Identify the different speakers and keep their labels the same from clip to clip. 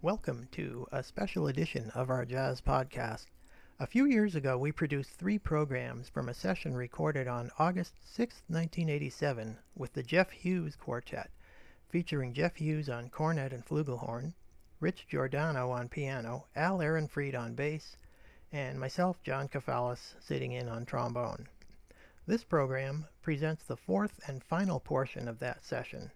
Speaker 1: Welcome to a special edition of our jazz podcast. A few years ago, we produced three programs from a session recorded on August 6, 1987, with the Jeff Hughes Quartet, featuring Jeff Hughes on cornet and flugelhorn, Rich Giordano on piano, Al Ehrenfried on bass, and myself, John Kafalis, sitting in on trombone. This program presents the fourth and final portion of that session.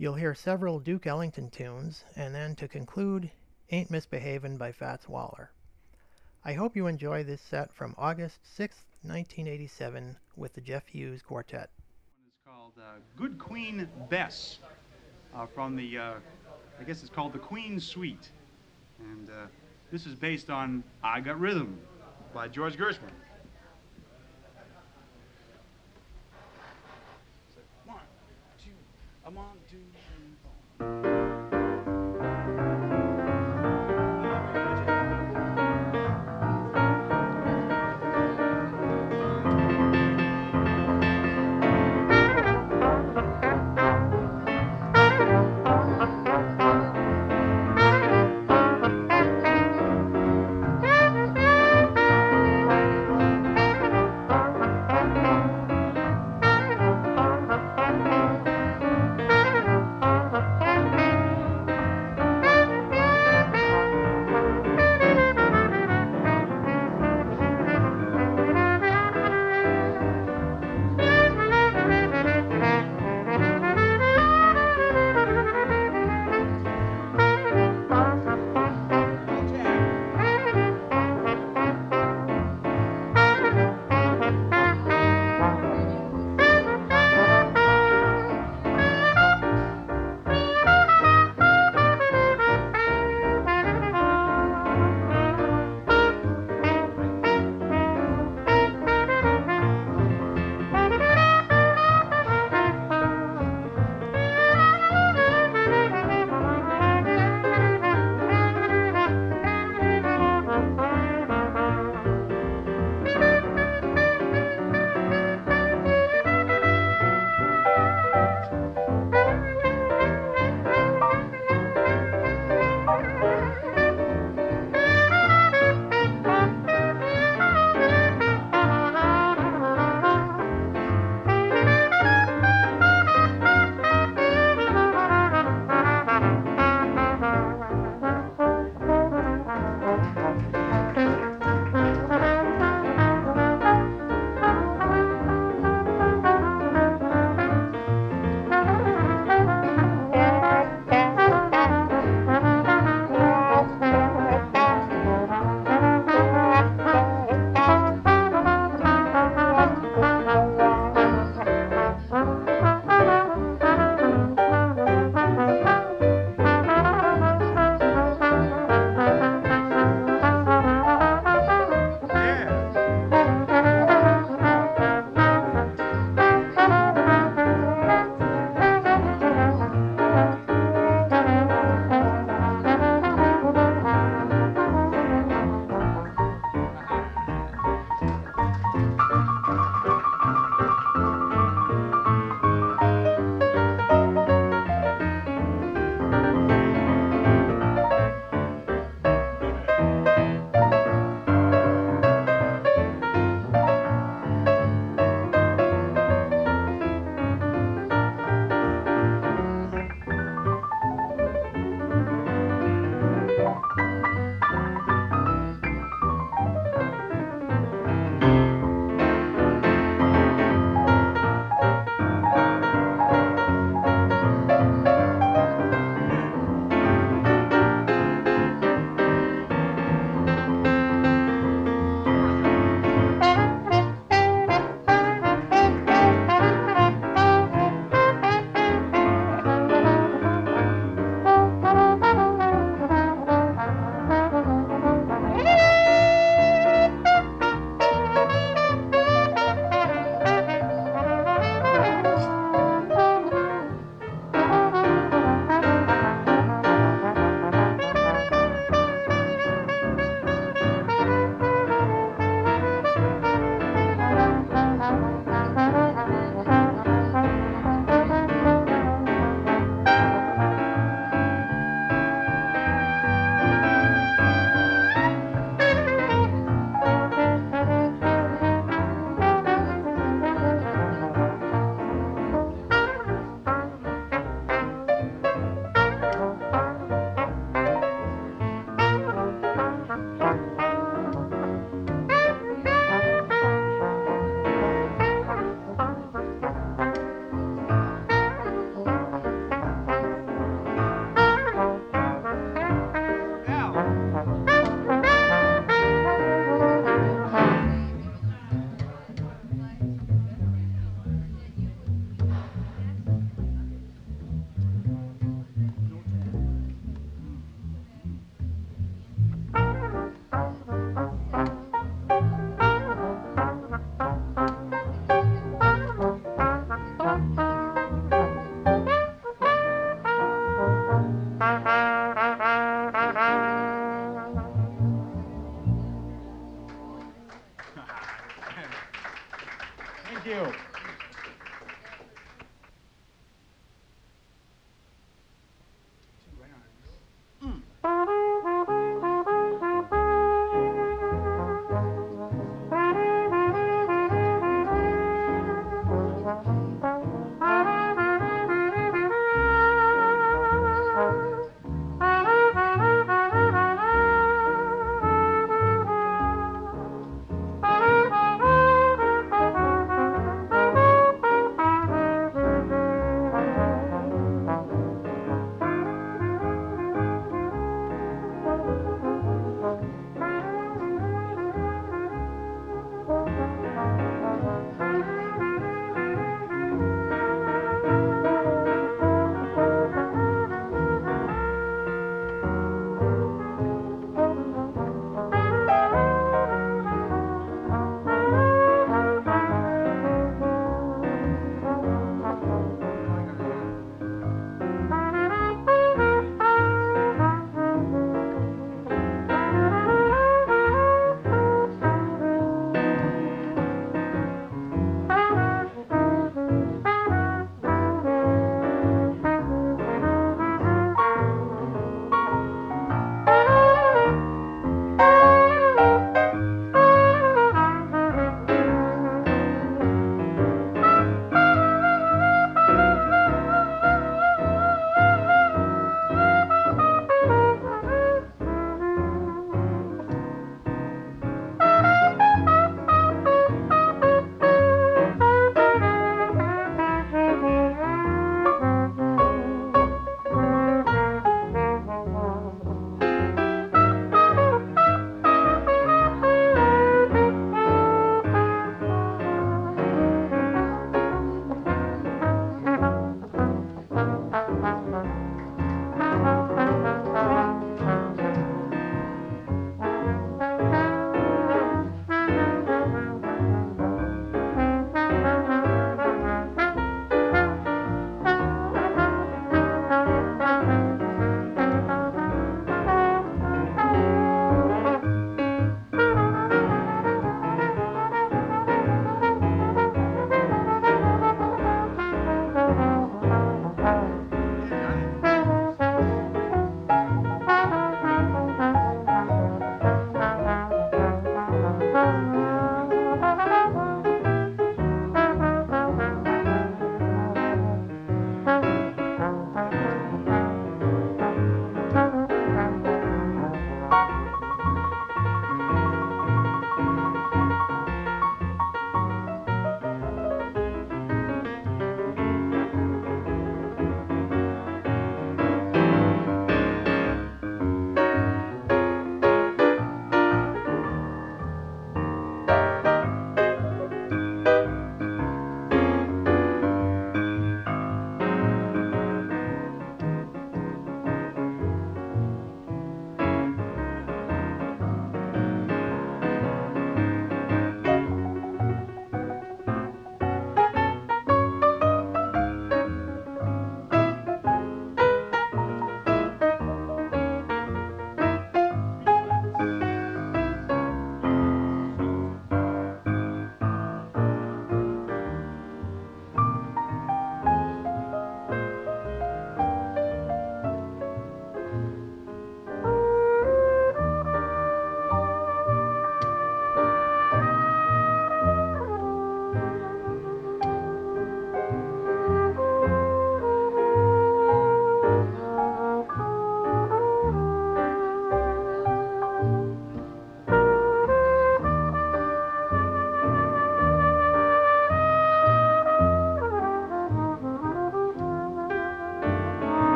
Speaker 1: You'll hear several Duke Ellington tunes, and then to conclude, Ain't Misbehavin' by Fats Waller. I hope you enjoy this set from August 6, 1987, with the Jeff Hughes Quartet.
Speaker 2: It's called uh, Good Queen Bess uh, from the, uh, I guess it's called the Queen Suite. And uh, this is based on I Got Rhythm by George Gershwin. One, two, a one,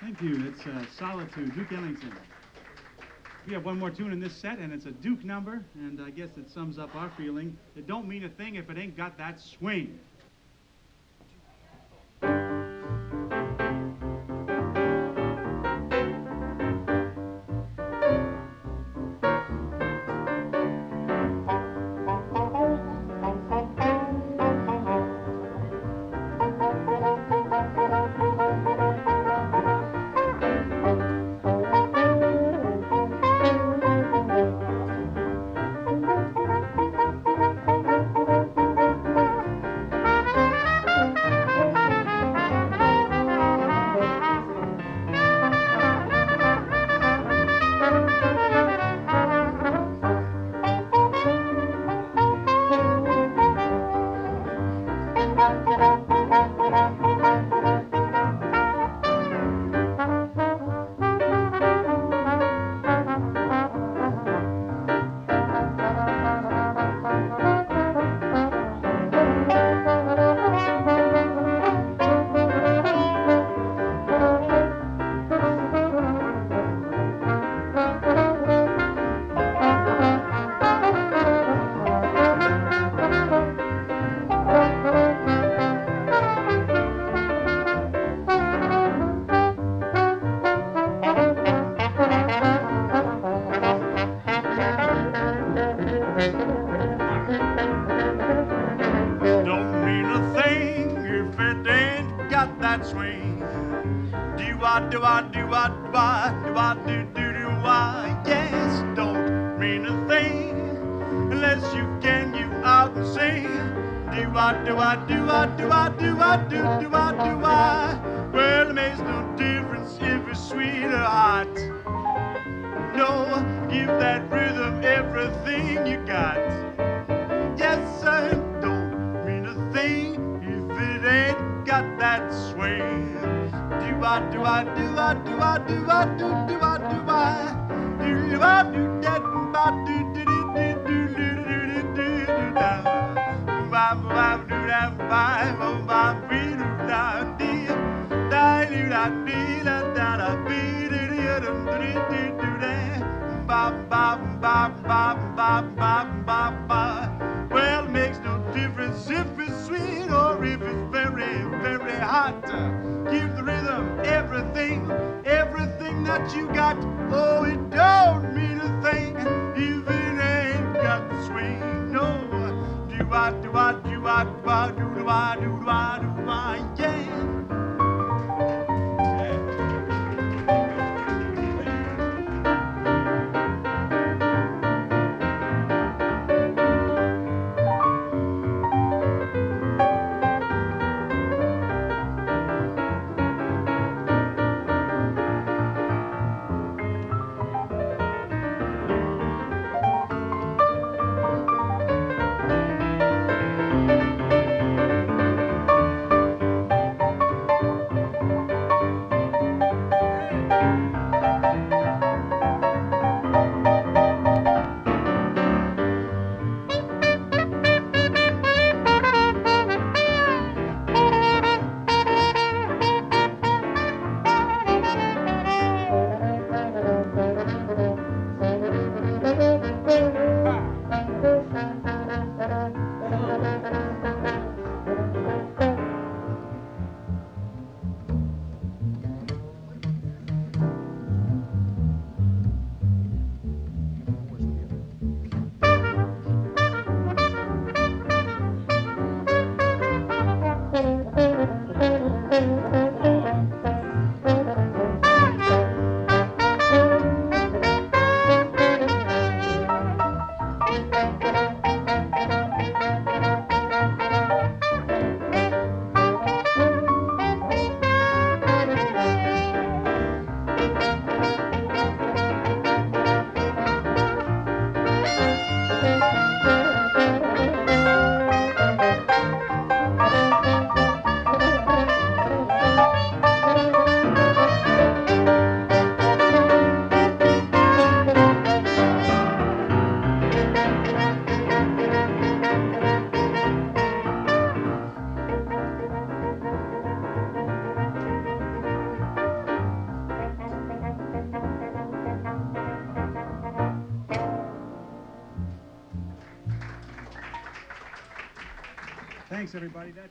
Speaker 3: Thank
Speaker 4: you. It's uh, Solitude, Duke Ellington. We have one more tune in this set, and it's a Duke number, and I guess it sums up our feeling. It don't mean a thing if it ain't got that swing.
Speaker 2: Do I do I do I do I do do do I? Yes, don't mean a thing unless you can you out and sing. Do I do I do I do I do I do do I do I? Well, it makes no difference if it's sweet or hot. No, give that rhythm everything you got. Yes, sir, don't mean a thing if it ain't got that swing. I do I do I do I do I do do I do I do I do that ba do do do do do do do do do do da ba ba do da ba ba ba be do da dee da do da dee da da da be do do do do do do da ba ba ba ba ba ba ba ba hot. Give the rhythm everything, everything that you got. Oh, it don't mean a thing if it ain't got the swing. No, do I, do I, do I, do I, do I, do do I, do I, yeah. Thanks, everybody. That's